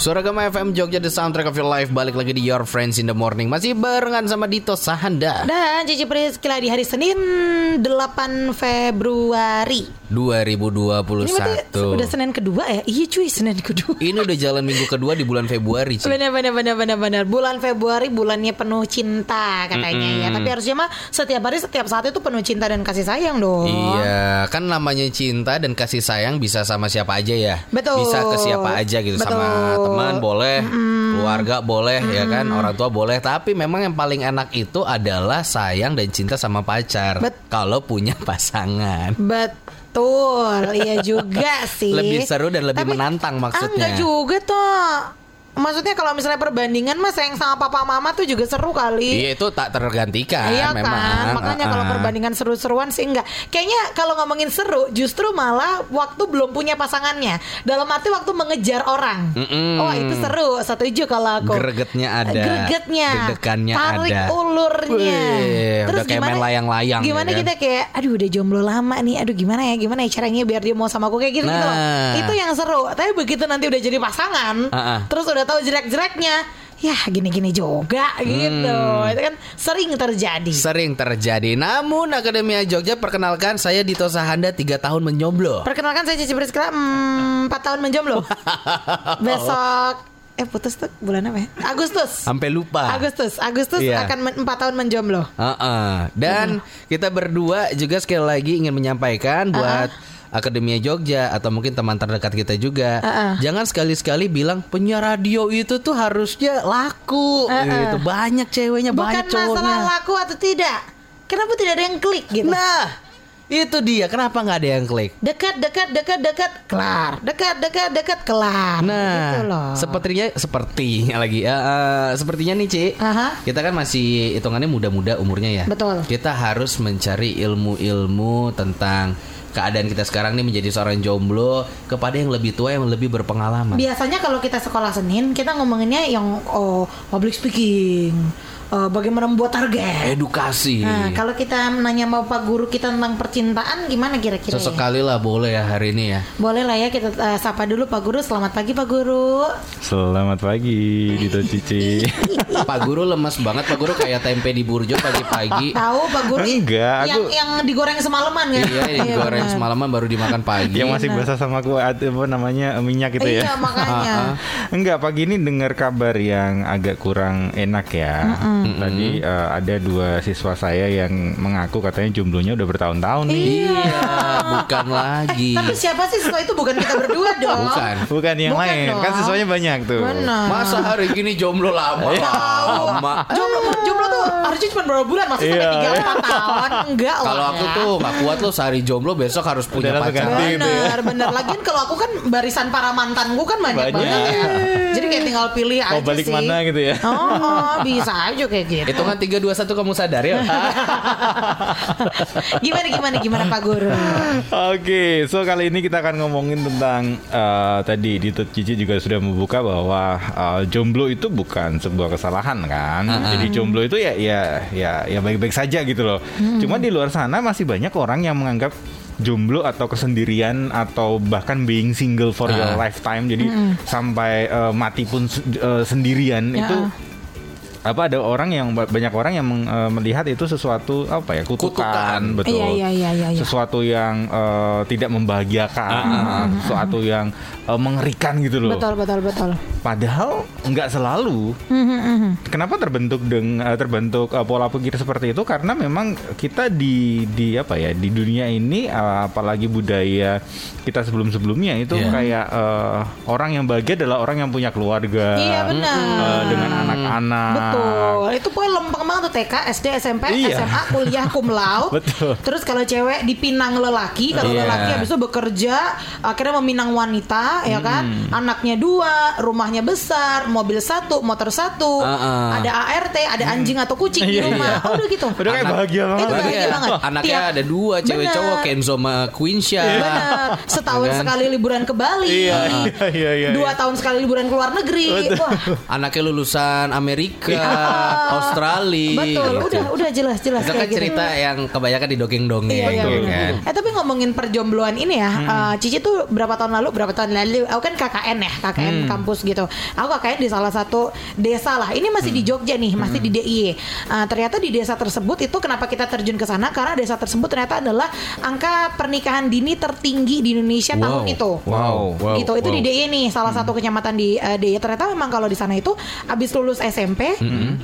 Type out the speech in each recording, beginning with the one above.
Suara Gama FM Jogja The Soundtrack of Your Life. Balik lagi di Your Friends in the Morning. Masih barengan sama Dito Sahanda. Dan Cici Priskila di hari Senin 8 Februari 2021 Ini udah Senin kedua ya? Iya cuy Senin kedua Ini udah jalan minggu kedua di bulan Februari Ci. Benar benar benar benar benar. Bulan Februari bulannya penuh cinta katanya ya. Tapi harusnya mah setiap hari setiap saat itu penuh cinta dan kasih sayang dong. Iya, kan namanya cinta dan kasih sayang bisa sama siapa aja ya. Betul. Bisa ke siapa aja gitu sama Betul. teman boleh, keluarga boleh ya kan, orang tua boleh. Tapi memang yang paling enak itu adalah sayang dan cinta sama pacar. Bet- Kalau punya pasangan. Betul, iya juga sih. Lebih seru dan lebih menantang maksudnya. Ah, enggak juga toh. Maksudnya kalau misalnya perbandingan mas sayang sama papa mama tuh juga seru kali. Iya itu tak tergantikan Iya memang. kan, makanya kalau perbandingan seru-seruan sih enggak. Kayaknya kalau ngomongin seru, justru malah waktu belum punya pasangannya. Dalam arti waktu mengejar orang. Mm-mm. Oh itu seru, setuju kalau aku. Gregetnya ada. Gregetnya. Deg-degannya tarik ada. ulurnya. Wih, udah kayak main layang-layang Gimana ya kan? kita kayak, aduh udah jomblo lama nih, aduh gimana ya, gimana ya caranya biar dia mau sama aku kayak gitu gitu. loh. Nah. Itu yang seru. Tapi begitu nanti udah jadi pasangan, Uh-uh. terus udah tahu jelek-jeleknya. Ya gini-gini juga gitu Hmm. Itu kan sering terjadi Sering terjadi. Namun Akademia Jogja perkenalkan saya Dito Sahanda 3 tahun menjomblo. Perkenalkan saya Cici Priskila hmm, 4 tahun menjomblo Besok Eh putus tuh bulan apa ya? Agustus Sampai lupa. Agustus Agustus Iya. akan 4 tahun menjomblo Heeh. Dan kita berdua juga sekali lagi ingin menyampaikan buat Akademia Jogja atau mungkin teman terdekat kita juga, Uh-uh. jangan sekali-sekali bilang penyiar radio itu tuh harusnya laku, Uh-uh. gitu. Banyak ceweknya, Bukan banyak masalah cowoknya. laku atau tidak Kenapa tidak ada yang klik gitu Nah, itu dia. Kenapa nggak ada yang klik? Dekat, dekat, dekat, dekat, kelar. Dekat, dekat, dekat, kelar. gitu loh. Nah, sepertinya sepertinya lagi ya, eh, sepertinya nih, Ci. Aha. Kita kan masih hitungannya muda-muda umurnya ya. Betul. Kita harus mencari ilmu-ilmu tentang keadaan kita sekarang nih menjadi seorang jomblo kepada yang lebih tua yang lebih berpengalaman. Biasanya kalau kita sekolah Senin, kita ngomonginnya yang oh, public speaking, eh, bagaimana membuat target. Edukasi. Nah, kalau kita nanya sama Pak Guru kita tentang percintaan, gimana kira-kira? ya? Sesekali lah boleh ya hari ini ya. Boleh lah ya kita eh, sapa dulu Pak Guru. Selamat pagi Pak Guru. Selamat pagi, Dito Cici. Pak Guru lemes banget, Pak Guru kayak tempe di burjo pagi-pagi. Tahu Pak Guru? Enggak, yang aku- yang digoreng semalaman kan? iya, yang digoreng benar. semalaman baru dimakan pagi. Yang masih basah sama aku apa namanya minyak itu Iya ya. makanya. Enggak, pagi ini dengar kabar yang agak kurang enak ya. Tadi eh, ada dua siswa saya yang mengaku katanya jomblonya udah bertahun-tahun nih. Iya, bukan lagi. Tapi siapa sih siswa itu bukan kita berdua dong? Bukan. Bukan yang Bukan lain, dong. kan siswanya banyak tuh. Benar. Masa hari gini jomblo lama? Lama. Jomblo, jomblo tuh harusnya cuma berapa bulan Masa sampai Iya. 3 4 tahun Enggak lah Kalau aku tuh nggak kuat loh sehari jomblo besok harus punya pacar. gitu ya. Bener, bener. Lagian kalau aku kan barisan para mantanku kan banyak, Banyak. banget ya. Jadi kayak tinggal pilih aja Mau balik sih. mana gitu ya. Oh, oh, bisa aja kayak gitu. Hitungan 3 2 1 kamu sadar ya. gimana gimana gimana Pak Guru? Oke, so kali ini kita akan ngomongin tentang eh, tadi Dito Cici juga sudah membuka bahwa eh, jomblo itu bukan sebuah kesalahan kan. Jadi jomblo itu ya ya ya ya baik-baik saja gitu loh. Cuma di luar sana masih banyak orang yang menganggap jomblo atau kesendirian atau bahkan being single for your Ah. lifetime. Jadi sampai eh, mati pun eh, sendirian Ya. itu apa ada orang yang banyak orang yang meng- eh, melihat itu sesuatu apa ya kutukan, Kutukan. betul Iya, iya, iya, iya, iya. sesuatu yang eh, tidak membahagiakan sesuatu yang eh, mengerikan gitu loh Betul betul betul. Padahal nggak selalu kenapa terbentuk deng eh, terbentuk eh, pola pikir seperti itu karena memang kita di di apa ya di dunia ini eh, apalagi budaya kita sebelum sebelumnya itu Iya. kayak eh, orang yang bahagia adalah orang yang punya keluarga Iya benar. eh, dengan anak-anak Betul. Itu pokoknya lempeng banget tuh TK, SD, SMP, Iya. SMA, kuliah, cum laude. Betul. Terus kalau cewek dipinang lelaki, kalau Iya. lelaki habis itu bekerja, akhirnya meminang wanita, ya kan? Anaknya dua, rumahnya besar, mobil satu, motor satu, Ah, ah. ada ART, ada anjing atau kucing di Iya, rumah. Oh, udah gitu. Udah kayak bahagia banget. Itu bahagia Iya. banget. Anaknya Tiap- ada dua, cewek Bener. cowok Kenzo sama Queensha. Benar. Setahun Kan? sekali liburan ke Bali. Iya, iya, iya, iya. Dua tahun sekali liburan ke luar negeri. Wah, Anaknya lulusan Amerika. Australia. Betul, gitu. udah udah jelas jelas Itu kan gitu. cerita yang kebanyakan di dongeng-dongeng Iya, iya, gitu kan. Eh tapi ngomongin perjombloan ini ya, eh, Cici tuh berapa tahun lalu, berapa tahun lalu, aku kan KKN ya, KKN kampus gitu. Aku KKN di salah satu desa lah. Ini masih di Jogja nih, masih di DIY. Eh, ternyata di desa tersebut itu kenapa kita terjun ke sana? Karena desa tersebut ternyata adalah angka pernikahan dini tertinggi di Indonesia tahun itu. Wow, wow, gitu itu di wow. DIY nih salah satu kecamatan di eh, DIY ternyata memang kalau di sana itu abis lulus SMP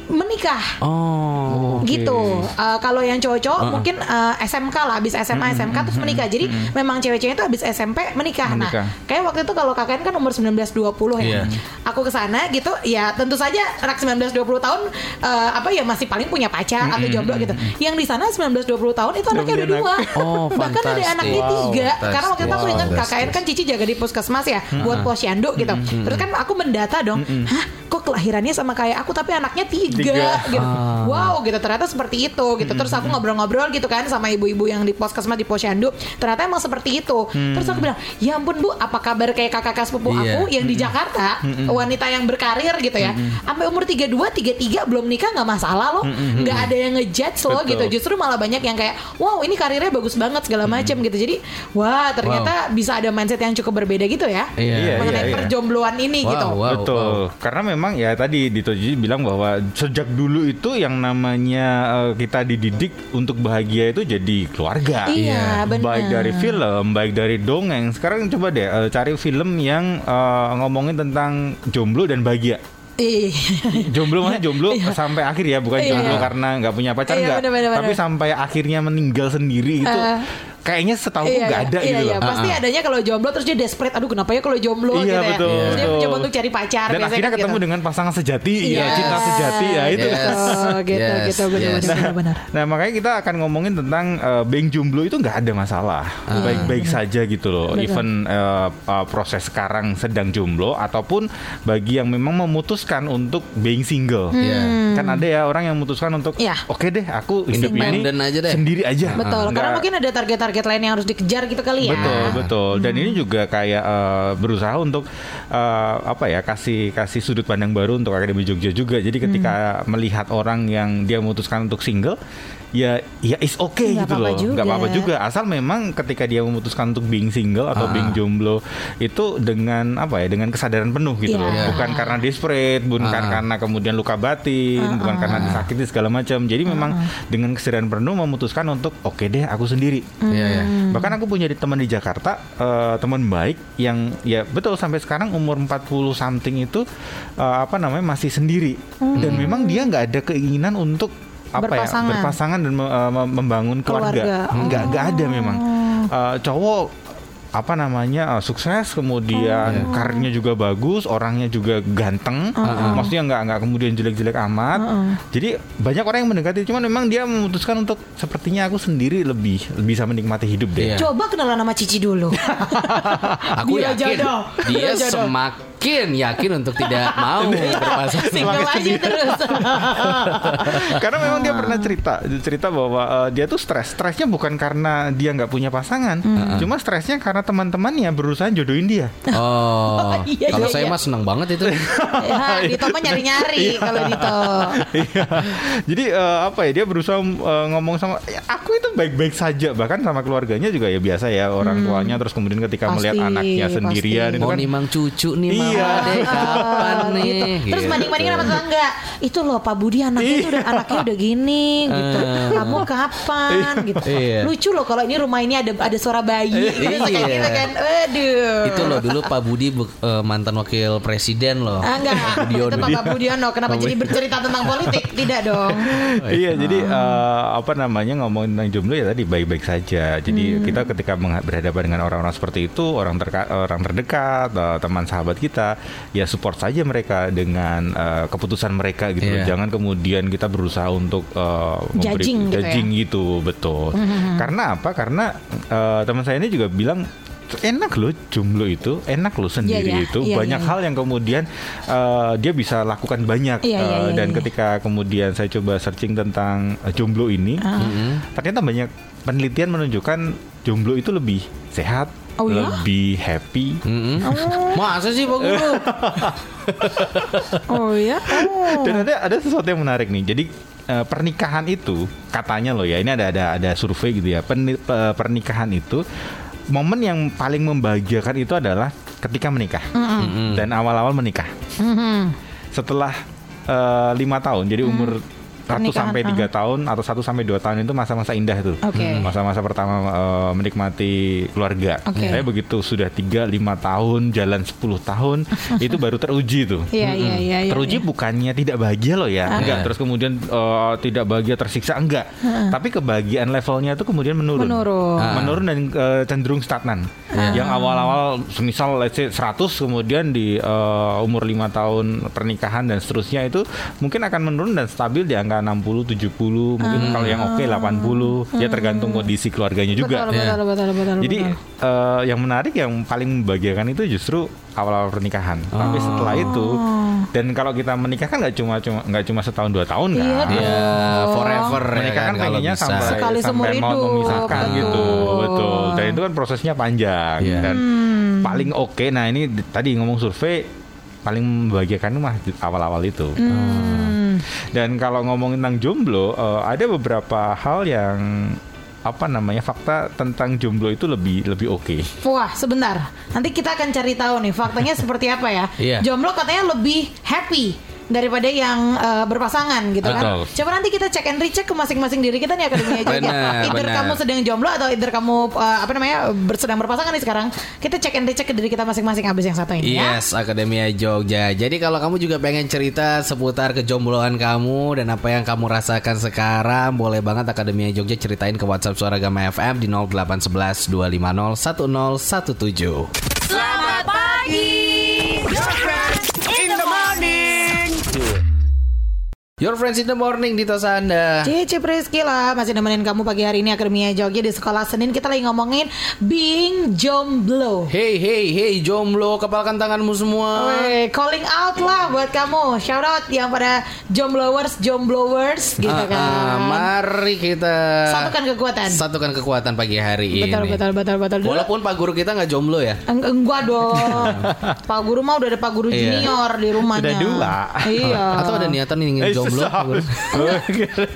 menikah Oh. gitu. Uh, kalau yang cowok-cowok mungkin uh, SMK lah, habis SMA SMK terus menikah. Jadi memang cewek-cewek itu habis SMP menikah. Menikah. Nah, kayak waktu itu kalau KKN kan umur 19 20 ya. Iya. Aku ke sana gitu, ya tentu saja anak 19 20 tahun uh, apa ya masih paling punya pacar atau jomblo gitu. Yang di sana 19 20 tahun itu anaknya udah dua. Oh, Bahkan ada anaknya Wow, tiga. fantastis. Karena waktu itu aku Wow, ingat KKN fantastis. kan Cici jaga di puskesmas ya buat posyandu gitu. Terus kan aku mendata dong, hah kok kelahirannya sama kayak aku tapi anaknya tiga, Tiga. gitu. Ah. Wow gitu ternyata seperti itu gitu. Terus aku ngobrol-ngobrol gitu kan sama ibu-ibu yang di puskesmas di posyandu. Ternyata emang seperti itu. Terus aku bilang, "Ya ampun Bu, apa kabar kayak kakak-kakak sepupu Iya. aku yang di Jakarta, wanita yang berkarir gitu ya. Sampai umur 32, 33 belum nikah nggak masalah loh. nggak ada yang ngejudge loh Betul. gitu. Justru malah banyak yang kayak, "Wow, ini karirnya bagus banget segala macam gitu." Jadi, wah, ternyata bisa ada mindset yang cukup berbeda gitu ya. Iya, mengenai iya, iya. perjombloan ini Wow, gitu. wow. Betul. Karena memang ya tadi Dito Ji bilang bahwa sejak dulu itu yang namanya eh, kita dididik untuk bahagia itu jadi keluarga. Iya, benar. Baik dari film, baik dari dongeng. Sekarang coba deh eh, cari film yang eh, ngomongin tentang jomblo dan bahagia. Iya. Jomblo maksudnya jomblo sampai akhir ya, bukan Iya. jomblo karena nggak punya pacar Iya, nggak. benar-benar, Tapi sampai akhirnya meninggal sendiri itu Eh. Kayaknya setahu iya, nggak iya, ada iya, gitu iya. loh. Pasti adanya kalau jomblo terus dia desperate. Aduh, kenapa ya kalau jomblo Iya, gitu ya. betul, Terus dia mencoba untuk cari pacar Dan akhirnya kan ketemu gitu. dengan pasangan sejati, ya Iya. cinta sejati ya itu. Yes. Oh, gitu, Yes, gitu, yes. Nah makanya kita akan ngomongin tentang uh, being jomblo itu nggak ada masalah, baik-baik saja gitu loh. Betul. Even uh, uh, proses sekarang sedang jomblo ataupun bagi yang memang memutuskan untuk being single, Iya. kan ada ya orang yang memutuskan untuk, Hmm. Iya. oke deh aku hidup ini aja deh. sendiri aja. Betul, karena mungkin ada target-target lain yang harus dikejar gitu kali ya. Betul, betul. Dan ini juga kayak eh, berusaha untuk eh, apa ya kasih kasih sudut pandang baru untuk Akademi Jogja juga. Jadi ketika melihat orang yang dia memutuskan untuk single, ya ya is okay Nggak gitu apa-apa loh. juga. Nggak apa-apa juga. Asal memang ketika dia memutuskan untuk being single atau Ah. being jomblo itu dengan apa ya? Dengan kesadaran penuh gitu Iya. loh. Iya. Bukan karena desperate, bukan Ah. karena kemudian luka batin, bukan karena disakiti segala macam. Jadi memang dengan kesadaran penuh memutuskan untuk oke deh aku sendiri. Iya, iya. Bahkan aku punya di- teman di Jakarta, eh, teman baik yang ya betul sampai sekarang umur 40 something itu eh, apa namanya masih sendiri dan memang dia nggak ada keinginan untuk apa Berpasangan. ya berpasangan dan mem- membangun keluarga. Keluarga. Nggak nggak ada memang. Eh, cowok apa namanya eh, sukses kemudian karirnya juga bagus orangnya juga ganteng maksudnya nggak nggak kemudian jelek-jelek amat jadi banyak orang yang mendekati cuman memang dia memutuskan untuk sepertinya aku sendiri lebih bisa menikmati hidup deh Iya. Coba kenalan nama Cici dulu. Aku Bila yakin jodoh. dia jodoh. semakin yakin untuk tidak mau berpasangan. Single aja terus. Karena memang dia pernah cerita cerita bahwa eh, dia tuh stres. Stresnya bukan karena dia nggak punya pasangan, cuma stresnya karena teman-temannya berusaha jodoin dia. Oh, Iya, kalau iya, saya iya. mah senang banget itu. ya, Dito mah nyari-nyari kalau Dito. Iya. Jadi eh, apa ya dia berusaha eh, ngomong sama "Ya, aku itu baik-baik saja bahkan sama keluarganya juga ya biasa ya orang tuanya terus kemudian ketika Pasti, melihat anaknya pasti. sendirian itu Mau kan nimang cucu nih Iya. mama deh kapan Ah, nih? gitu. Terus Gitu. banding-bandingin sama tetangga. Itu loh Pak Budi anaknya itu udah anaknya udah gini gitu. Eh. Kamu kapan gitu. Iya. Lucu loh kalau ini rumah ini ada ada suara bayi. Iya. Terus kayak gitu kan. Waduh. Itu loh dulu Pak Budi bu- eh, mantan wakil presiden loh. Ah, enggak, Budiono. itu Pak Budiono. Kenapa jadi bercerita tentang politik? Tidak dong. iya jadi eh, apa namanya ngomongin tentang jomblo ya tadi baik-baik saja jadi kita ketika berhadapan dengan orang-orang seperti itu orang terka- orang terdekat eh, teman sahabat kita ya support saja mereka dengan eh, keputusan mereka gitu Iya. jangan kemudian kita berusaha untuk memberi- Judging gitu ya. judging gitu betul karena apa karena eh, teman saya ini juga bilang enak loh jomblo itu enak loh sendiri Iya, iya. itu Iya, banyak iya, hal yang kemudian eh, dia bisa lakukan banyak Iya, iya, Eh, iya, dan iya. ketika kemudian saya coba searching tentang eh, jomblo ini ternyata banyak penelitian menunjukkan jomblo itu lebih sehat oh, iya? lebih ya? happy. Mm -hmm. oh. Masa sih Pak Guru? oh ya. Oh. Dan ada ada sesuatu yang menarik nih. Jadi uh, pernikahan itu katanya loh ya ini ada ada ada survei gitu ya. Pen, pernikahan itu momen yang paling membahagiakan itu adalah ketika menikah mm -hmm. dan awal-awal menikah. Mm -hmm. Setelah eh, lima tahun jadi mm-hmm. umur satu sampai tiga uh. tahun atau satu sampai dua tahun itu masa-masa indah tuh. Okay. Hmm. Masa-masa pertama uh, menikmati keluarga. Okay. tapi begitu sudah 3 5 tahun jalan 10 tahun itu baru teruji tuh. Iya, hmm. yeah, yeah, yeah, Teruji yeah. bukannya tidak bahagia loh ya. Uh. Enggak, terus kemudian uh, tidak bahagia tersiksa enggak. Uh. Tapi kebahagiaan levelnya itu kemudian menurun. Menurun. Uh. Menurun dan uh, cenderung stagnan. Uh. Yang awal-awal semisal let's say 100 kemudian di uh, umur lima tahun pernikahan dan seterusnya itu mungkin akan menurun dan stabil di angka 60 70 mungkin kalau yang oke 80 ya tergantung kondisi keluarganya juga Betul, Ya. betul, betul, betul, jadi betul. eh, yang menarik yang paling membahagiakan itu justru awal-awal pernikahan. Tapi setelah itu dan kalau kita menikah kan nggak cuma cuma nggak cuma setahun dua tahun kan. Iya dong. Ya forever ya Menikah kan kan kalau pengennya sampai Sekali seumur sampai mau hidup. memisahkan Betul. gitu, betul. Dan itu kan prosesnya panjang Iya. dan Hmm. paling oke. Nah ini di- tadi ngomong survei paling membahagiakan itu mah awal-awal itu. Hmm. Dan kalau ngomongin tentang jomblo, eh, ada beberapa hal yang apa namanya fakta tentang jomblo itu lebih lebih oke. Wah, sebentar. Nanti kita akan cari tahu nih faktanya seperti apa ya. Iya. Jomblo katanya lebih happy daripada yang eh, berpasangan gitu kan. Betul. Coba nanti kita cek and recheck ke masing-masing diri kita nih akademi aja. Benar, Either benar. kamu sedang jomblo atau either kamu eh, apa namanya ber- sedang berpasangan nih sekarang. Kita cek and recheck ke diri kita masing-masing habis yang satu ini ya. Yes, Akademia Jogja. Jadi kalau kamu juga pengen cerita seputar kejombloan kamu dan apa yang kamu rasakan sekarang, boleh banget Akademia Jogja ceritain ke WhatsApp Suara Gama FM di 0811 250 1017. Selamat pagi. Your friends in the morning di tos Anda. Cici Priscila masih nemenin kamu pagi hari ini Akademia Jogja di sekolah Senin kita lagi ngomongin being jomblo. Hey hey hey jomblo kepalkan tanganmu semua. Weh, calling out lah buat kamu. Shout out yang pada jomblowers, jomblowers gitu Ah, kan. ah, mari kita Satukan kekuatan. Satukan kekuatan pagi hari Betul, ini. betul, betul, betul. Dulu- Walaupun Pak Guru kita nggak jomblo ya. Eng- enggak dong. Pak Guru mah udah ada Pak Guru Iya. junior di rumahnya. Sudah dua. Iya. Atau ada niatan ingin Eh, jomblo? Guru?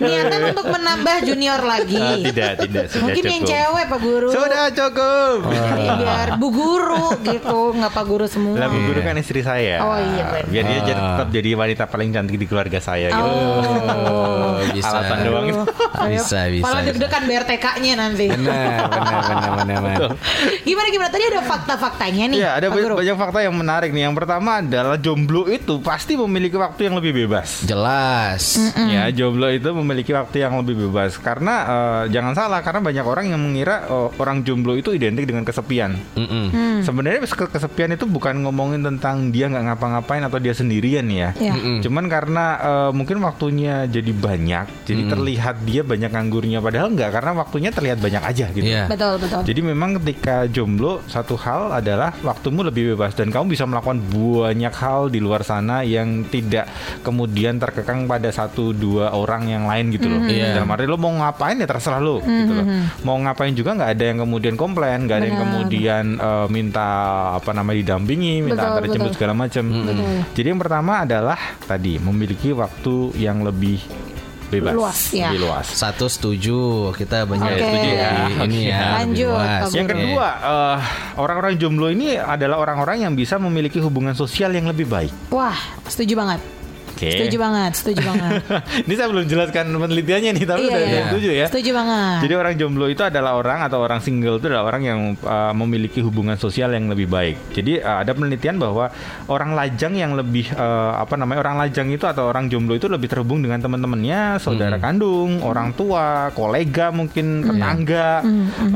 niatan untuk menambah junior lagi. Ah, tidak, tidak, sudah Mungkin yang cukup. cewek Pak Guru. Sudah cukup. Iya, biar bu guru gitu, nggak Pak Guru semua. Lah Bu Guru kan istri saya. Oh, iya, benar. Biar dia jadi- tetap jadi wanita paling cantik di keluarga saya gitu. Oh, bisa. Alasan doang itu. Bisa, bisa, bisa. deg-degan bayar TK-nya nanti. Benar, benar, benar, benar, benar. Gimana gimana tadi ada fakta-faktanya nih. Iya, ada Pak banyak, Guru. banyak fakta yang menarik nih. Yang pertama adalah jomblo itu pasti memiliki waktu yang lebih bebas. Jelas. Ya, jomblo itu memiliki waktu yang lebih bebas karena eh, jangan salah karena banyak orang yang mengira eh, orang jomblo itu identik dengan kesepian. Mm-mm. Hmm. Sebenarnya kes- kesepian itu bukan ngomongin tentang dia nggak ngapa-ngapain atau dia sendirian ya. Mm-mm. Cuman karena eh, mungkin waktunya jadi banyak, jadi terlihat dia banyak nganggurnya padahal nggak karena waktunya terlihat banyak aja gitu. Iya. Betul betul. Jadi memang ketika jomblo satu hal adalah waktumu lebih bebas dan kamu bisa melakukan banyak hal di luar sana yang tidak kemudian terkekang pada satu dua orang yang lain gitu loh. Iya. Dalam arti lo mau ngapain ya terserah lo gitu loh. Mau ngapain juga nggak ada yang kemudian komplain, nggak ada yang kemudian eh, minta apa namanya didampingi, minta Betul, antar jemput segala macam. Jadi yang pertama adalah tadi memiliki waktu yang lebih bebas, Luas, ya. lebih luas. Satu setuju, kita banyak Oke. setuju ya. Ini Oke. ya. Lanjut, luas. Yang kedua, eh, orang-orang jomblo ini adalah orang-orang yang bisa memiliki hubungan sosial yang lebih baik. Wah, setuju banget. Oke. Setuju banget, setuju banget. ini saya belum jelaskan penelitiannya nih, tapi Iya, udah iya. udah setuju ya. Setuju banget. Jadi orang jomblo itu adalah orang atau orang single itu adalah orang yang uh, memiliki hubungan sosial yang lebih baik. Jadi uh, ada penelitian bahwa orang lajang yang lebih uh, apa namanya orang lajang itu atau orang jomblo itu lebih terhubung dengan teman-temannya, saudara kandung, orang tua, kolega mungkin tetangga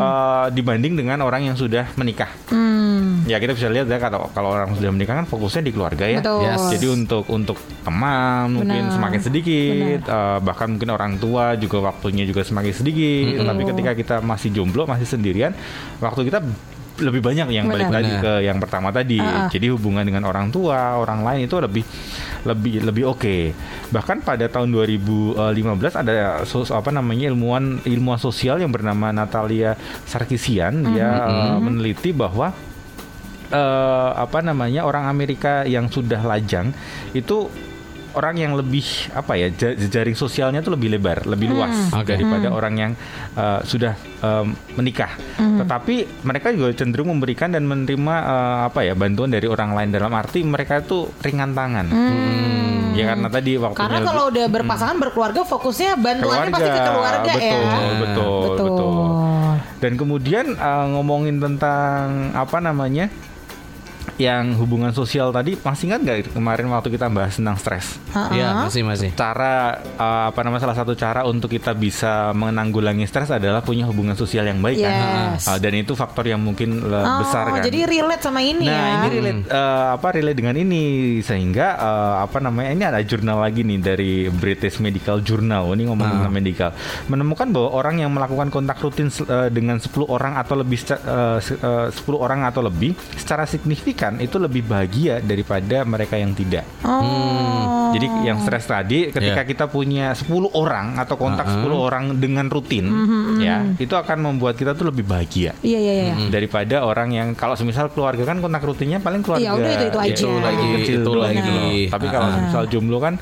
uh, dibanding dengan orang yang sudah menikah. Hmm, Ya kita bisa lihat ya kalau kalau orang sudah menikah kan fokusnya di keluarga ya. betul. Yes. Jadi untuk untuk teman mungkin Benar. semakin sedikit, eh, bahkan mungkin orang tua juga waktunya juga semakin sedikit. Tapi ketika kita masih jomblo, masih sendirian, waktu kita lebih banyak yang balik Benar. lagi Benar. ke yang pertama tadi. Ah, ah. Jadi hubungan dengan orang tua, orang lain itu lebih lebih lebih oke. Bahkan pada tahun 2015 ada sos- apa namanya ilmuwan ilmuwan sosial yang bernama Natalia Sarkisian dia eh, meneliti bahwa eh, apa namanya orang Amerika yang sudah lajang itu orang yang lebih apa ya ja- jejaring sosialnya tuh lebih lebar, lebih luas Oke. daripada orang yang uh, sudah um, menikah. Tetapi mereka juga cenderung memberikan dan menerima uh, apa ya bantuan dari orang lain dalam arti mereka itu ringan tangan. Ya karena tadi waktunya Karena lebih- kalau udah berpasangan berkeluarga fokusnya bantuannya pasti ke keluarga betul, ya. Betul, betul, Betul. Dan kemudian uh, ngomongin tentang apa namanya? yang hubungan sosial tadi masih ingat nggak kemarin waktu kita bahas tentang stres? Iya, masih masih. Cara uh, apa namanya salah satu cara untuk kita bisa menanggulangi stres adalah punya hubungan sosial yang baik kan. Yes. Uh, dan itu faktor yang mungkin uh, Oh, besar kan. jadi relate sama ini Nah ya. ini relate eh, apa relate dengan ini sehingga eh, apa namanya ini ada jurnal lagi nih dari British Medical Journal ini ngomong tentang medical menemukan bahwa orang yang melakukan kontak rutin eh, dengan 10 orang atau lebih eh, eh, 10 orang atau lebih secara signifikan itu lebih bahagia daripada mereka yang tidak. Oh. Jadi yang stres tadi ketika Yeah. kita punya 10 orang atau kontak Uh-uh. 10 orang dengan rutin ya itu akan membuat kita tuh lebih bahagia Iya iya iya. daripada orang yang kalau semisal keluarga kan kontak rutinnya paling keluarga Iya, udah itu-itu ya, aja. Itu lagi, kecil itu doang lagi. gitu loh. Tapi kalau misal jomblo kan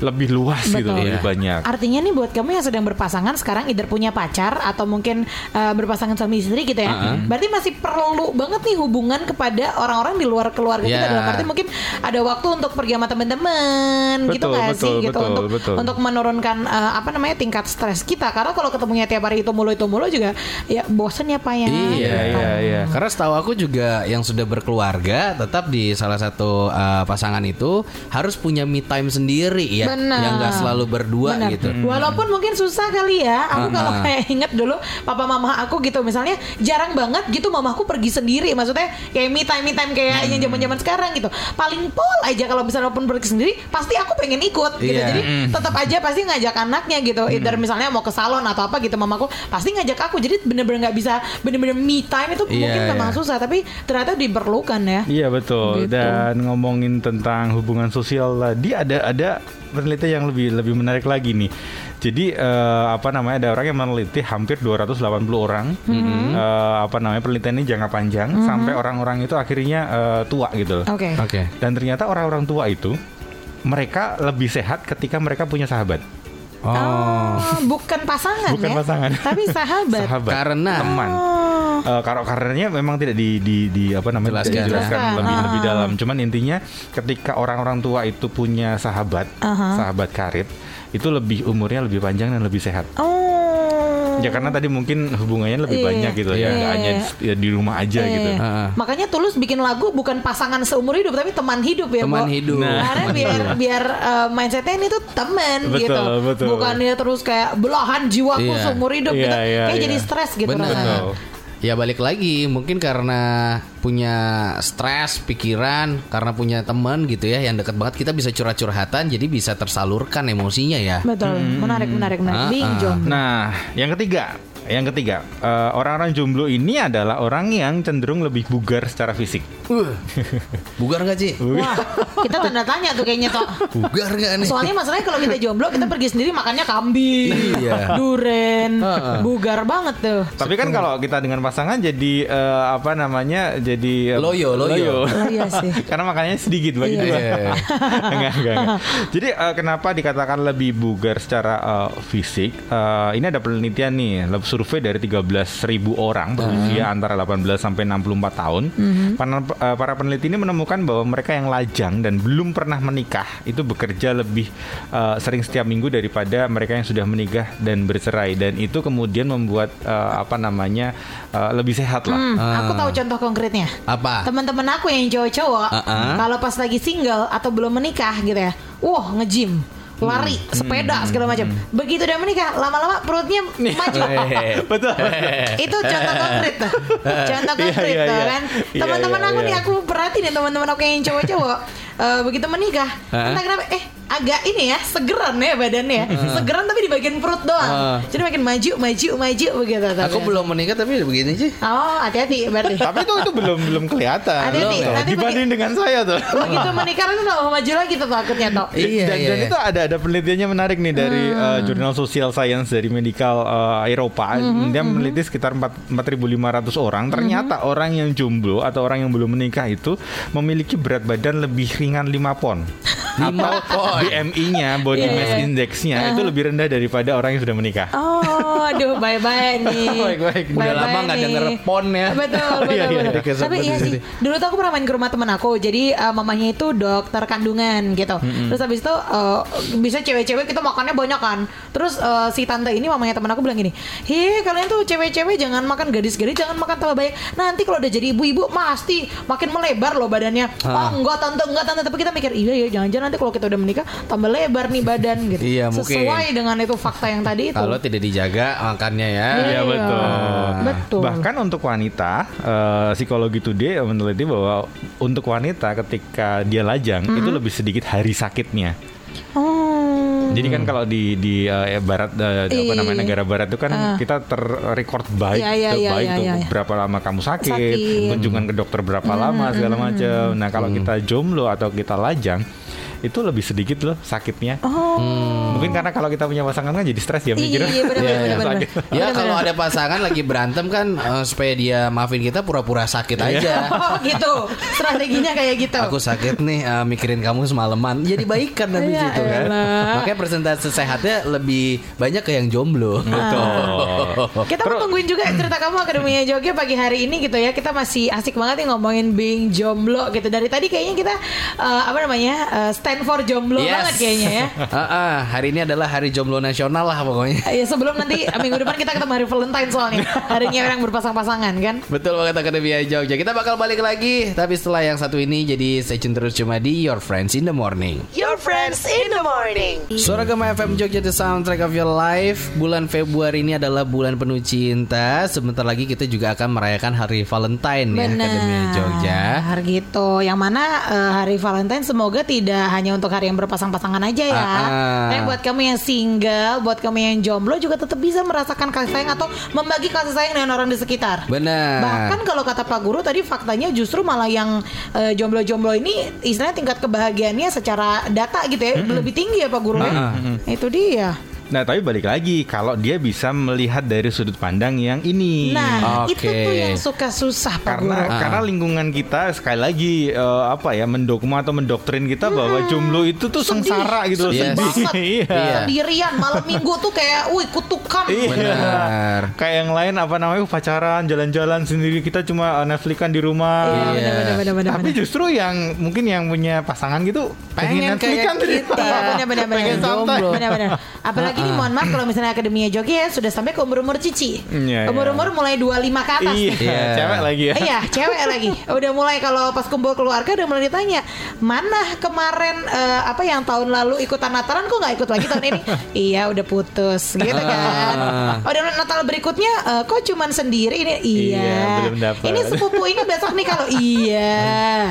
lebih luas gitu, Betul. lebih Iya. banyak. Artinya nih buat kamu yang sedang berpasangan sekarang either punya pacar atau mungkin uh, berpasangan suami istri gitu ya. Uh-uh. Berarti masih perlu banget nih hubungan kepada orang-orang di luar keluarga kita Yeah. dalam arti mungkin ada waktu untuk pergi sama teman-teman gitu Betul, nggak sih betul, gitu betul, untuk betul. untuk menurunkan uh, apa namanya tingkat stres kita karena kalau ketemunya tiap hari itu mulu itu mulu juga ya bosen ya pak ya. Iya, Gitu. iya, iya. Karena setahu aku juga yang sudah berkeluarga tetap di salah satu uh, pasangan itu harus punya me time sendiri ya, Benar. yang nggak selalu berdua Benar. gitu. Walaupun mungkin susah kali ya. Aku Ah, kalau ah. kayak inget dulu papa mama aku gitu misalnya jarang banget gitu mamaku pergi sendiri. Maksudnya kayak me time me time kayak yang zaman-zaman sekarang gitu. Paling pol aja kalau misalnya pun pergi sendiri pasti aku pengen ikut gitu. Iya. Jadi tetap aja pasti ngajak anaknya gitu. Either misalnya mau ke salon atau apa gitu mamaku pasti ngajak aku. Jadi bener-bener nggak bisa bener-bener me time itu Iya, mungkin iya. memang susah tapi ternyata diperlukan ya. Iya betul. Gitu. Dan ngomongin tentang hubungan sosial tadi ada ada penelitian yang lebih lebih menarik lagi nih. Jadi eh, apa namanya ada orang yang meneliti hampir 280 orang. Eh, apa namanya penelitian ini jangka panjang sampai orang-orang itu akhirnya eh, tua gitu loh. Oke. Oke. Dan ternyata orang-orang tua itu mereka lebih sehat ketika mereka punya sahabat. Oh. Oh, bukan pasangan Bukan ya. pasangan. Tapi sahabat. Sahabat. Karena teman. Oh. Eh, kalau karenanya memang tidak di di, di apa namanya Jelaskan. dijelaskan Jelaskan. lebih Ah. lebih dalam. Cuman intinya ketika orang-orang tua itu punya sahabat, Aha. sahabat karib, itu lebih umurnya lebih panjang dan lebih sehat. Oh. Ya karena tadi mungkin hubungannya lebih Iya. banyak gitu ya, Iya. nggak hanya di- ya, di rumah aja Iya. gitu. Heeh. Makanya Tulus bikin lagu bukan pasangan seumur hidup tapi teman hidup ya, Teman Bo. hidup. Nah. Karena biar biar uh, mindsetnya ini tuh teman Betul, gitu. betul. Bukan dia terus kayak belahan jiwaku Iya. seumur hidup Iya, gitu. iya, kayak iya. jadi stres gitu rasanya. Betul. Ya balik lagi mungkin karena punya stres pikiran karena punya teman gitu ya yang deket banget kita bisa curhat-curhatan jadi bisa tersalurkan emosinya ya. Betul. Menarik menarik menarik. Ah, Being ah. jomblo. Nah, yang ketiga, yang ketiga, eh, orang-orang jomblo ini adalah orang yang cenderung lebih bugar secara fisik. Uh, bugar gak sih? Wah, kita tanda tanya tuh kayaknya toh. Bugar gak nih? Soalnya masalahnya kalau kita jomblo kita pergi sendiri makannya kambing, Iya. duren, bugar banget tuh. Tapi kan kalau kita dengan pasangan jadi eh, apa namanya? Jadi eh, Loyo, loyo. Oh, iya sih. Karena makanannya sedikit bagi Iya. dua. Enggak, enggak, enggak. Jadi eh, kenapa dikatakan lebih bugar secara eh, fisik? Eh, ini ada penelitian nih, lab survei dari 13.000 orang berusia antara 18 sampai 64 tahun. Para, eh, para peneliti ini menemukan bahwa mereka yang lajang dan belum pernah menikah itu bekerja lebih eh, sering setiap minggu daripada mereka yang sudah menikah dan bercerai dan itu kemudian membuat eh, apa namanya eh, lebih sehat lah. Hmm, Ah. aku tahu contoh konkretnya. Apa? Teman-teman aku yang cowok-cowok, Uh-uh. kalau pas lagi single atau belum menikah gitu ya, wah nge-gym, lari, Hmm. sepeda segala macam. Begitu udah menikah, lama-lama perutnya maju. Betul. itu contoh konkret tuh. Contoh Iya, konkret iya, tuh iya. kan. Iya, Teman-teman iya, aku nih aku perhatiin nih teman-teman aku yang cowok-cowok eh, begitu menikah, entah kenapa eh agak ini ya segeran ya badannya ya. Segeran tapi di bagian perut doang. Ah. Jadi makin maju, maju, maju begitu. tuh. Aku belum menikah tapi begini sih. Oh, hati-hati berarti. Tapi itu itu belum belum kelihatan. Hati-hati, ya. Dibanding dengan saya tuh. Begitu menikah itu nggak mau maju lagi tuh takutnya toh. Iya, dan, iya, dan iya. itu ada ada penelitiannya menarik nih dari uh, jurnal Social Science dari Medical uh, Eropa. Dia meneliti sekitar 4 4.500 orang. Ternyata orang yang jomblo atau orang yang belum menikah itu memiliki berat badan lebih ringan 5 pon. atau BMI-nya, body Iya, mass iya. index-nya itu lebih rendah daripada orang yang sudah menikah. Oh, aduh, bye-bye nih. Baik-baik. Udah Bye-bye lama nggak denger pon ya. Betul, betul, Iya, iya, betul. dikesep Tapi iya sih. Dulu tuh aku pernah main ke rumah temen aku. Jadi uh, mamanya itu dokter kandungan gitu. Terus habis itu uh, bisa cewek-cewek kita makannya banyak kan. Terus uh, si tante ini mamanya temen aku bilang gini, "Hei, kalian tuh cewek-cewek jangan makan gadis-gadis, jangan makan tambah banyak. Nanti kalau udah jadi ibu-ibu pasti makin melebar loh badannya." Oh, enggak tante, enggak tante. Tapi kita mikir, "Iya ya, jangan-jangan nanti kalau kita udah menikah tambah lebar nih badan gitu." Iya, mungkin. Sesuai dengan itu fakta yang tadi itu. Kalau tidak dijaga makannya ya. Iya betul. Betul. Bahkan untuk wanita, eh, psikologi today meneliti bahwa untuk wanita ketika dia lajang itu lebih sedikit hari sakitnya. Oh. Jadi kan kalau di di eh, barat di apa Iya. namanya negara barat itu kan kita terrecord baik Iya, iya, tuh, iya, baik iya, tuh iya. berapa lama kamu sakit, Sakit. kunjungan ke dokter berapa lama segala macam. Nah, kalau kita jomblo atau kita lajang itu lebih sedikit loh sakitnya. Oh. Mungkin karena kalau kita punya pasangan kan jadi stres ya mikirnya. Iya, benar Iya, benar iya. benar. Sakit. Ya kalau ada pasangan lagi berantem kan eh, supaya dia maafin kita pura-pura sakit aja. Oh gitu. Strateginya kayak gitu. Aku sakit nih eh, mikirin kamu semalaman. Jadi baikan habis Ya itu kan. Makanya persentase sehatnya lebih banyak ke yang jomblo. Betul. Kita mau tungguin juga cerita kamu Akademinya Jogja pagi hari ini gitu ya. Kita masih asik banget nih ngomongin being jomblo gitu. Dari tadi kayaknya kita eh, apa namanya? eh, stand for jomblo banget kayaknya ya. Ah, ah, hari ini adalah hari jomblo nasional lah pokoknya. Ya sebelum nanti minggu depan kita ketemu hari Valentine soalnya harinya orang berpasang-pasangan kan. Betul banget Akademia Jogja. Kita bakal balik lagi tapi setelah yang satu ini jadi stay tune terus cuma di Your Friends in the Morning. Your friends in the morning. Suara Gema FM Jogja The Soundtrack of Your Life Bulan Februari ini adalah bulan penuh cinta Sebentar lagi kita juga akan merayakan hari Valentine ya Akademia Jogja Hari gitu. Yang mana eh, hari Valentine semoga tidak hanya untuk hari yang berpasang-pasangan aja ya. Ah, ah. Tapi buat kamu yang single, buat kamu yang jomblo juga tetap bisa merasakan kasih sayang atau membagi kasih sayang dengan orang di sekitar. Benar Bahkan kalau kata Pak Guru tadi faktanya justru malah yang eh, jomblo-jomblo ini istilahnya tingkat kebahagiaannya secara data gitu ya lebih tinggi ya Pak Guru ya. Ah, Itu dia. Nah, tapi balik lagi kalau dia bisa melihat dari sudut pandang yang ini. Nah, Oke. itu tuh yang suka susah Pak karena Guru. karena lingkungan kita sekali lagi eh, apa ya mendogma atau mendoktrin kita bahwa jomblo itu tuh sengsara gitu loh, Yes. sedih. banget. Iya. Sendirian malam minggu tuh kayak wih kutukan. Iya. Benar Kayak yang lain apa namanya pacaran, jalan-jalan sendiri kita cuma eh, Netflixan di rumah. Iya, benar, benar, benar, benar, Tapi benar. justru yang mungkin yang punya pasangan gitu Pengen Netflixan kayak di kita. rumah. Iya benar benar benar. Pengen santai. Jomblo. Benar benar. Apalagi nih mohon maaf kalau misalnya Akademia Jogja ya sudah sampai ke umur-umur cici. Iya, iya. Umur-umur mulai 25 ke atas Iya. Iya. cewek lagi ya. Iya, cewek lagi. Udah mulai kalau pas kumpul keluarga udah mulai ditanya, "Mana kemarin eh, apa yang tahun lalu ikutan Natalan kok nggak ikut lagi tahun ini?" iya, udah putus gitu kan. Ah. Udah Natal berikutnya eh, kok cuman sendiri ini? Iya. Iya, belum dapat. Ini sepupu ini besok nih kalau iya.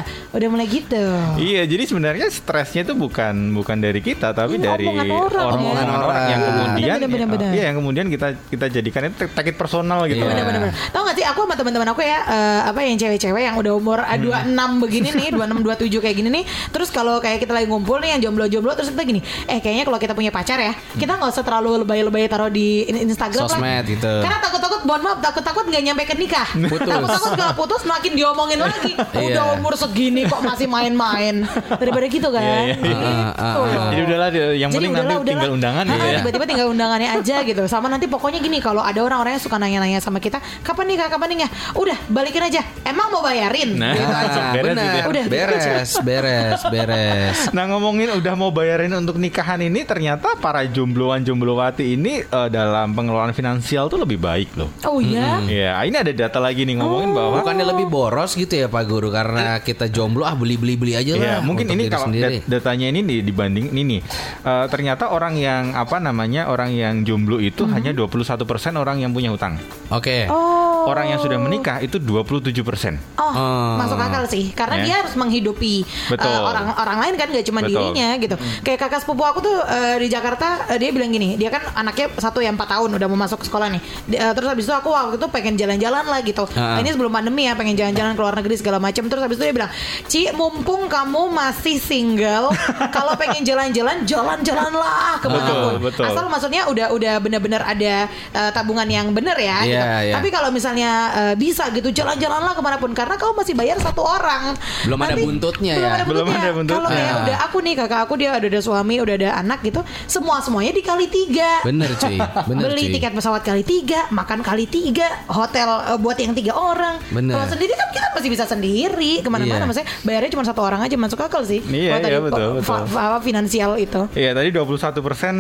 Udah mulai gitu. Iya, jadi sebenarnya stresnya itu bukan bukan dari kita, tapi Ini dari omongan orang, orang, ya. omongan orang yang Benar, kemudian, benar, benar, benar. iya yang kemudian kita kita jadikan itu takit personal gitu. Iya. Bener-bener Tahu gak sih aku sama teman-teman aku ya eh, Apa yang cewek-cewek yang udah umur eh, 26 begini nih 26, 27 kayak gini nih Terus kalau kayak kita lagi ngumpul nih yang jomblo-jomblo Terus kita gini Eh kayaknya kalau kita punya pacar ya Kita nggak usah terlalu lebay-lebay taruh di in- Instagram Sosmed lah gitu. Karena takut-takut mohon maaf Takut-takut gak nyampe ke nikah. Takut-takut gak putus makin diomongin lagi Udah Iya. umur segini kok masih main-main Daripada gitu kan Iya, iya, iya. Gitu. Ah, ah, ah. Jadi udahlah yang penting nanti tinggal undangan gitu ya. Tiba-tiba tinggal undangannya aja gitu. Sama nanti pokoknya gini kalau ada orang-orang yang suka nanya-nanya sama kita, kapan nikah, kapan nikah? Udah, balikin aja. Emang mau bayarin? Nah. Gitu aja. Beres benar. gitu ya. Udah. beres, beres, beres. Nah ngomongin udah mau bayarin untuk nikahan ini ternyata para jombloan jomblowati ini eh, dalam pengelolaan finansial tuh lebih baik loh. Oh iya. Ya ini ada data lagi nih ngomongin bahwa Bukannya lebih boros gitu ya Pak Guru karena kita jomblo ah beli-beli-beli aja lah. Ya, mungkin ini kalau sendiri. dat- datanya ini di- dibanding ini nih. Eh, ternyata orang yang apa namanya orang yang jomblo itu Mhm. hanya 21% orang yang punya hutang. Oke. Oh. Orang yang sudah menikah itu 27%. Oh, Oh. masuk akal sih. Karena Ya. dia harus menghidupi Betul. uh, orang orang lain kan gak cuma Betul. dirinya gitu. Kayak kakak sepupu aku tuh uh, di Jakarta uh, dia bilang gini, dia kan anaknya satu yang empat tahun udah mau masuk sekolah nih. Di- uh, terus habis itu aku waktu itu pengen jalan-jalan lah gitu. Ah. Ini sebelum pandemi ya pengen jalan-jalan ke luar negeri segala macam. Terus habis itu dia bilang, "Ci, mumpung kamu masih single, kalau pengen jalan-jalan jalan-jalan lah ke mana pun. Betul. Asal maksudnya udah udah benar-benar ada uh, tabungan yang bener ya. Iya, gitu. iya. Tapi kalau misalnya eh, bisa gitu jalan-jalanlah ke mana pun karena kamu masih bayar satu orang. Belum ada buntutnya belum ya? Ada Belum ada buntutnya. Kalau kayak udah aku nih kakak aku dia udah ada suami, udah ada anak gitu, semua semuanya dikali tiga. Bener cuy, bener Beli cuy. tiket pesawat kali tiga, makan kali tiga, hotel eh, buat yang tiga orang. Bener. Kalau sendiri kan kita masih bisa sendiri ke mana-mana. Iya. Maksudnya bayarnya cuma satu orang aja masuk akal sih. Iya, tadi iya, betul, fa- betul. fa- apa, finansial itu. Iya tadi 21 persen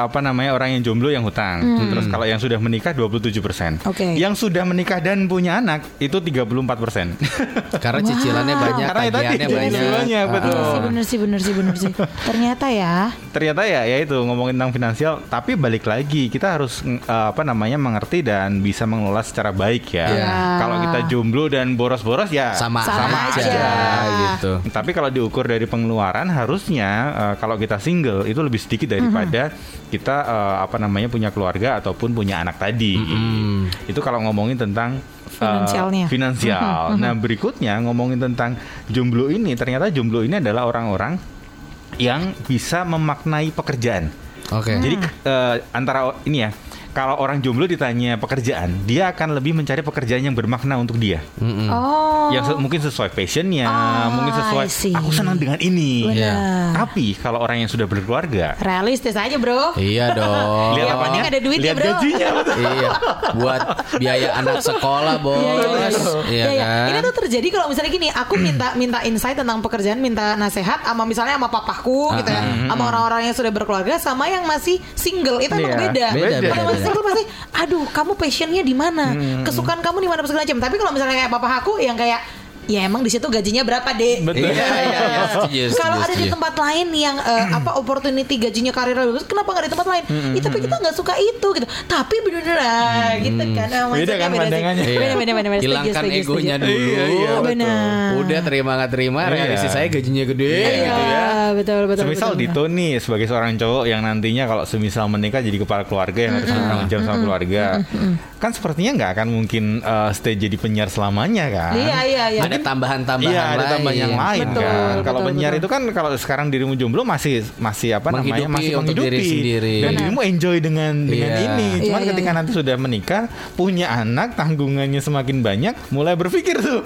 apa namanya orang yang jomblo yang hutang. Terus kalau yang sudah menikah 27 persen. Hmm. Oke. Yang sudah menikah dan punya anak itu 34 persen. Karena cicilannya banyak, Karena tagihannya banyak. banyak, Ah. betul. Iya sih bener sih bener sih bener sih. Ternyata ya. Ternyata ya ya itu ngomongin tentang finansial. Tapi balik lagi kita harus mm, eh, apa namanya mengerti dan bisa mengelola secara baik ya. Iya. Kalau kita jomblo dan boros-boros ya Sama, Sama aja, aja. gitu. Tapi kalau diukur dari pengeluaran harusnya eh, kalau kita single itu lebih sedikit daripada kita eh, apa namanya punya keluarga ataupun punya anak tadi. Itu kalau ngomongin tentang eh, Finansialnya. finansial. Nah, berikutnya ngomongin tentang jomblo ini, ternyata jomblo ini adalah orang-orang yang bisa memaknai pekerjaan. Oke. Jadi eh, antara ini ya, kalau orang jomblo ditanya pekerjaan, dia akan lebih mencari pekerjaan yang bermakna untuk dia. Mm-mm. Oh. Yang se- mungkin sesuai passionnya, Ah, mungkin sesuai aku senang dengan ini. Iya. Tapi kalau orang yang sudah berkeluarga, Realistis aja bro. Iya dong. lihat Yang apanya? penting ada duitnya, lihat bro. gajinya. iya, buat biaya anak sekolah, Bos. Iya, iya, iya. Iya Iya, iya. kan? Ini tuh terjadi kalau misalnya gini, aku minta minta insight tentang pekerjaan, minta nasehat sama misalnya sama papaku gitu ya, sama orang-orang yang sudah berkeluarga, sama yang masih single itu emang Iya, beda. beda, Kalau beda, beda. single pasti, aduh kamu passionnya di mana, kesukaan kamu di mana segala macam. Tapi kalau misalnya kayak papa aku yang kayak Ya emang di situ gajinya berapa dek? Betul. Iya, iya, iya, Kalau ada di tempat lain yang eh, apa opportunity gajinya karirnya bagus, kenapa nggak di tempat lain? Ih, tapi kita nggak suka itu gitu. Tapi bener ah, gitu kan. Ah, Beda maksudnya kan pandangannya. Iya. Beda, beda, beda, beda. Hilangkan egonya dulu. Iya, iya, Oh, betul. benar. Udah terima nggak terima, Iya. saya gajinya gede Iya, gitu ya. betul, betul. semisal betul, Dito nih sebagai seorang cowok yang nantinya kalau semisal menikah jadi kepala keluarga yang harus bertanggung jawab sama keluarga, kan sepertinya nggak akan mungkin uh, stay jadi penyiar selamanya kan? Iya, iya, iya. Ada tambahan-tambahan Iya ada lain. tambahan yang lain Betul, kan. Kalau betul, penyiar betul. itu kan kalau sekarang dirimu jomblo masih masih apa namanya Menghidupi masih untuk menghidupi diri sendiri. dan Benar. dirimu enjoy dengan dengan Iya. ini. Cuman Iya, iya, ketika iya. nanti sudah menikah, punya anak, tanggungannya semakin banyak, mulai berpikir tuh.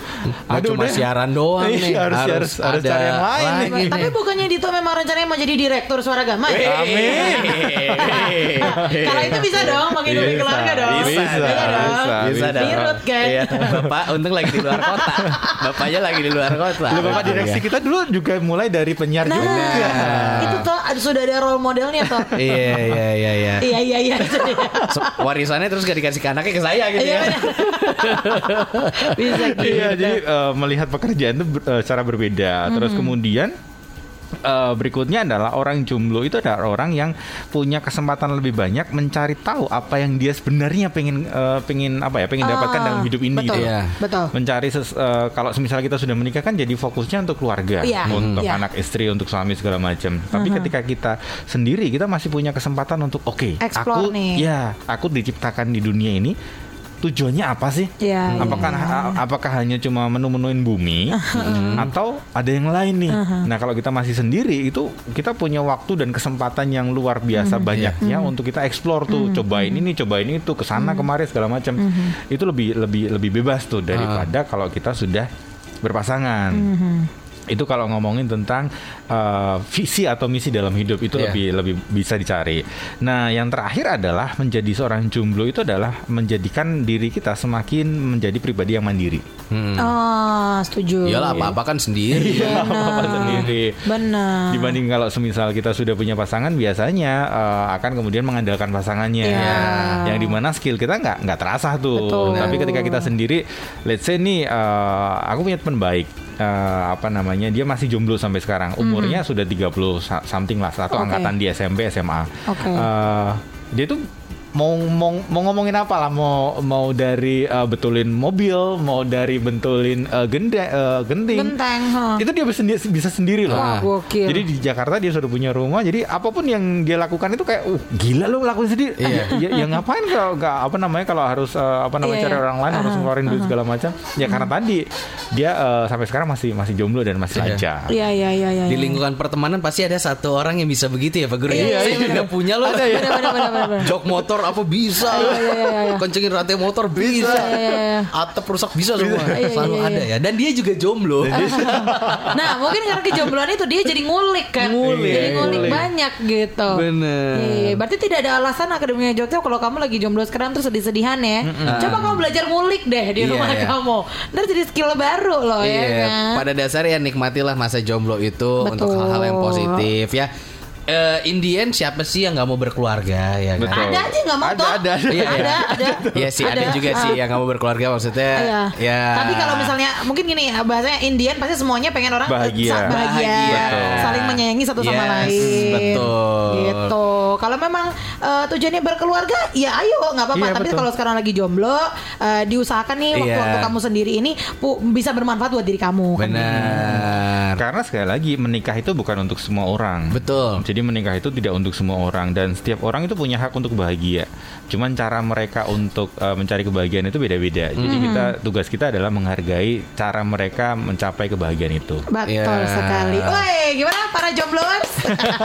Nggak cuma udah. siaran doang Iya, nih, harus harus harus, harus ada cari yang lain lagi. nih. Tapi bukannya Dito memang rencananya mau jadi direktur suara gama Eh, ya? Amin. Kalau itu bisa dong, menghidupi keluarga dong. bisa, Iya dong. bisa, bisa bisa. dong. Dirut kan? Iya, Bapak untung lagi di luar kota. Bapaknya lagi di luar kota. Lu bapak direksi kita dulu juga mulai dari penyiar Nah, juga. itu tuh ada- sudah ada role modelnya tuh. Iya, iya, iya, iya. Iya iya iya warisannya terus gak dikasih ke anaknya ke saya gitu Iya, ya. Bisa gitu. Iya, jadi eh, melihat pekerjaan itu ber- eh, secara berbeda. Terus kemudian eh, berikutnya adalah orang jomblo itu adalah orang yang punya kesempatan lebih banyak mencari tahu apa yang dia sebenarnya pengen eh, pengen apa ya pengen dapatkan Ah, dalam hidup ini betul, gitu. Iya. Betul. Mencari ses- eh, kalau misalnya kita sudah menikah kan jadi fokusnya untuk keluarga, Iya, untuk iya. anak istri, untuk suami segala macam. Tapi ketika kita sendiri kita masih punya kesempatan untuk oke, Explore aku nih. ya aku diciptakan di dunia ini tujuannya apa sih? Iya, iya, apakah iya. a- apakah hanya cuma menu-menuin bumi atau ada yang lain nih? Nah, kalau kita masih sendiri itu kita punya waktu dan kesempatan yang luar biasa banyaknya untuk kita explore tuh, cobain ini, cobain itu, ke sana kemari segala macam. Itu lebih lebih lebih bebas tuh daripada kalau kita sudah berpasangan. Itu kalau ngomongin tentang uh, visi atau misi dalam hidup itu Iya. lebih lebih bisa dicari. Nah, yang terakhir adalah menjadi seorang jomblo itu adalah menjadikan diri kita semakin menjadi pribadi yang mandiri. Hmm. Oh, setuju. Iyalah apa-apa kan sendiri. Iya. Apa-apa sendiri. Benar. Dibanding kalau semisal kita sudah punya pasangan, biasanya uh, akan kemudian mengandalkan pasangannya, Iya. yang di mana skill kita nggak nggak terasa tuh. Betul. Tapi ketika kita sendiri, let's say nih, uh, aku punya teman baik, uh, apa namanya, dia masih jomblo sampai sekarang, umurnya sudah 30 sa- something lah, satu Oke. angkatan di SMP SMA. Oke. Uh, dia tuh mau mau mau ngomongin apa lah mau mau dari uh, betulin mobil mau dari betulin uh, gende, uh, genting Genteng, huh. itu dia bisa sendiri, bisa sendiri loh. Wah, gokil. Jadi di Jakarta dia sudah punya rumah. Jadi apa pun yang dia lakukan itu kayak, uh gila lu lakuin sendiri. Iya. ya, ya ngapain kalau nggak apa namanya kalau harus eh, apa namanya Iya, cari iya. orang lain harus Aha, ngeluarin duit segala macam. Ya karena tadi dia eh, sampai sekarang masih masih jomblo dan masih Iya. lancar. Iya iya iya iya. Di lingkungan pertemanan pasti ada satu orang yang bisa begitu ya Pak Guru. Iya, ya? Saya iya, juga punya loh. Benar benar. Jok motor apa bisa. Kencengin rantai motor bisa. Iya, iya, iya. Atap rusak bisa semua. Iya, Selalu iya, ada ya. Dan dia juga jomblo. nah mungkin karena kejombloan itu dia jadi ngulik kan Ngulik. jadi ngulik banyak gitu Bener. Iya, berarti tidak ada alasan Akademi Jogja kalau kamu lagi jomblo sekarang terus sedih-sedihan ya coba kamu belajar ngulik deh di Iya, rumah iya. kamu ntar jadi skill baru loh ya Iya, kan pada dasarnya nikmatilah masa jomblo itu Betul. untuk hal-hal yang positif ya. Eh, Indian siapa sih yang nggak mau berkeluarga ya kan? Betul. ada aja nggak mau Ada, toh ada, ada. Iya, ada iya. ada Iya sih ada, juga Ah. sih yang nggak mau berkeluarga maksudnya. Iya. Ya. Tapi kalau misalnya mungkin gini bahasanya Indian pasti semuanya pengen orang Bahagia. bahagia, Bahagia. saling menyayangi satu sama Yes, lain. betul. Gitu. Kalau memang eh, tujuannya berkeluarga, ya ayo nggak apa-apa. Iya, Tapi betul. kalau sekarang lagi jomblo, eh, diusahakan nih waktu-waktu Iya. kamu sendiri ini pu- bisa bermanfaat buat diri kamu. kan? Benar. Karena sekali lagi menikah itu bukan untuk semua orang. Betul. Jadi menikah itu tidak untuk semua orang dan setiap orang itu punya hak untuk bahagia. Cuman cara mereka untuk uh, mencari kebahagiaan itu beda-beda. Jadi kita tugas kita adalah menghargai cara mereka mencapai kebahagiaan itu. Betul Iya. sekali. Woi, gimana para jombloers?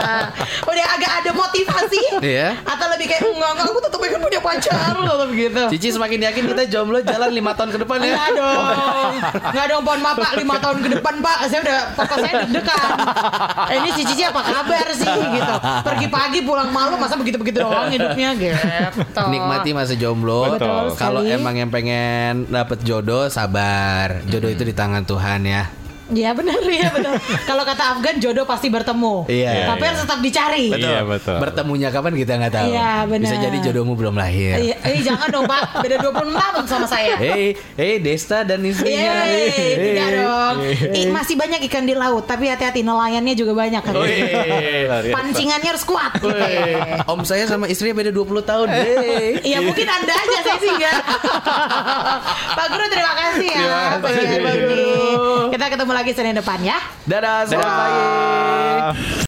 Udah agak ada motivasi? Iya. Atau lebih kayak enggak enggak aku tetap pengen punya pacar loh begitu. Cici semakin yakin kita jomblo jalan lima tahun ke depan ya. Enggak dong Enggak dong pohon maaf pak Lima tahun ke depan pak Saya udah Papa saya deg-degan eh, Ini Cici apa kabar sih gitu Pergi pagi pulang malam Masa begitu-begitu doang hidupnya gitu Nikmati masa jomblo. Betul Kalau emang yang pengen dapet jodoh, sabar. Jodoh itu di tangan Tuhan ya. Iya benar ya betul Kalau kata Afgan jodoh pasti bertemu Iya, Tapi iya. harus tetap dicari Iya, betul. Bertemunya kapan kita nggak tahu. Iya, benar. Bisa jadi jodohmu belum lahir. Iya, eh, jangan dong pak Beda 26 tahun sama saya Hei, hei Desta dan istrinya. Yeay, Hei, tidak hei. dong. Ih, masih banyak ikan di laut, tapi hati-hati nelayannya juga banyak kan. Pancingannya harus kuat. Om saya sama istrinya beda 20 tahun. Hei. Ya mungkin anda aja saya sih enggak. Pak Guru terima kasih ya. Terima kasih, Pak. Guru. Kita ketemu lagi Senin depan ya. Dadah, selamat Dadah. pagi.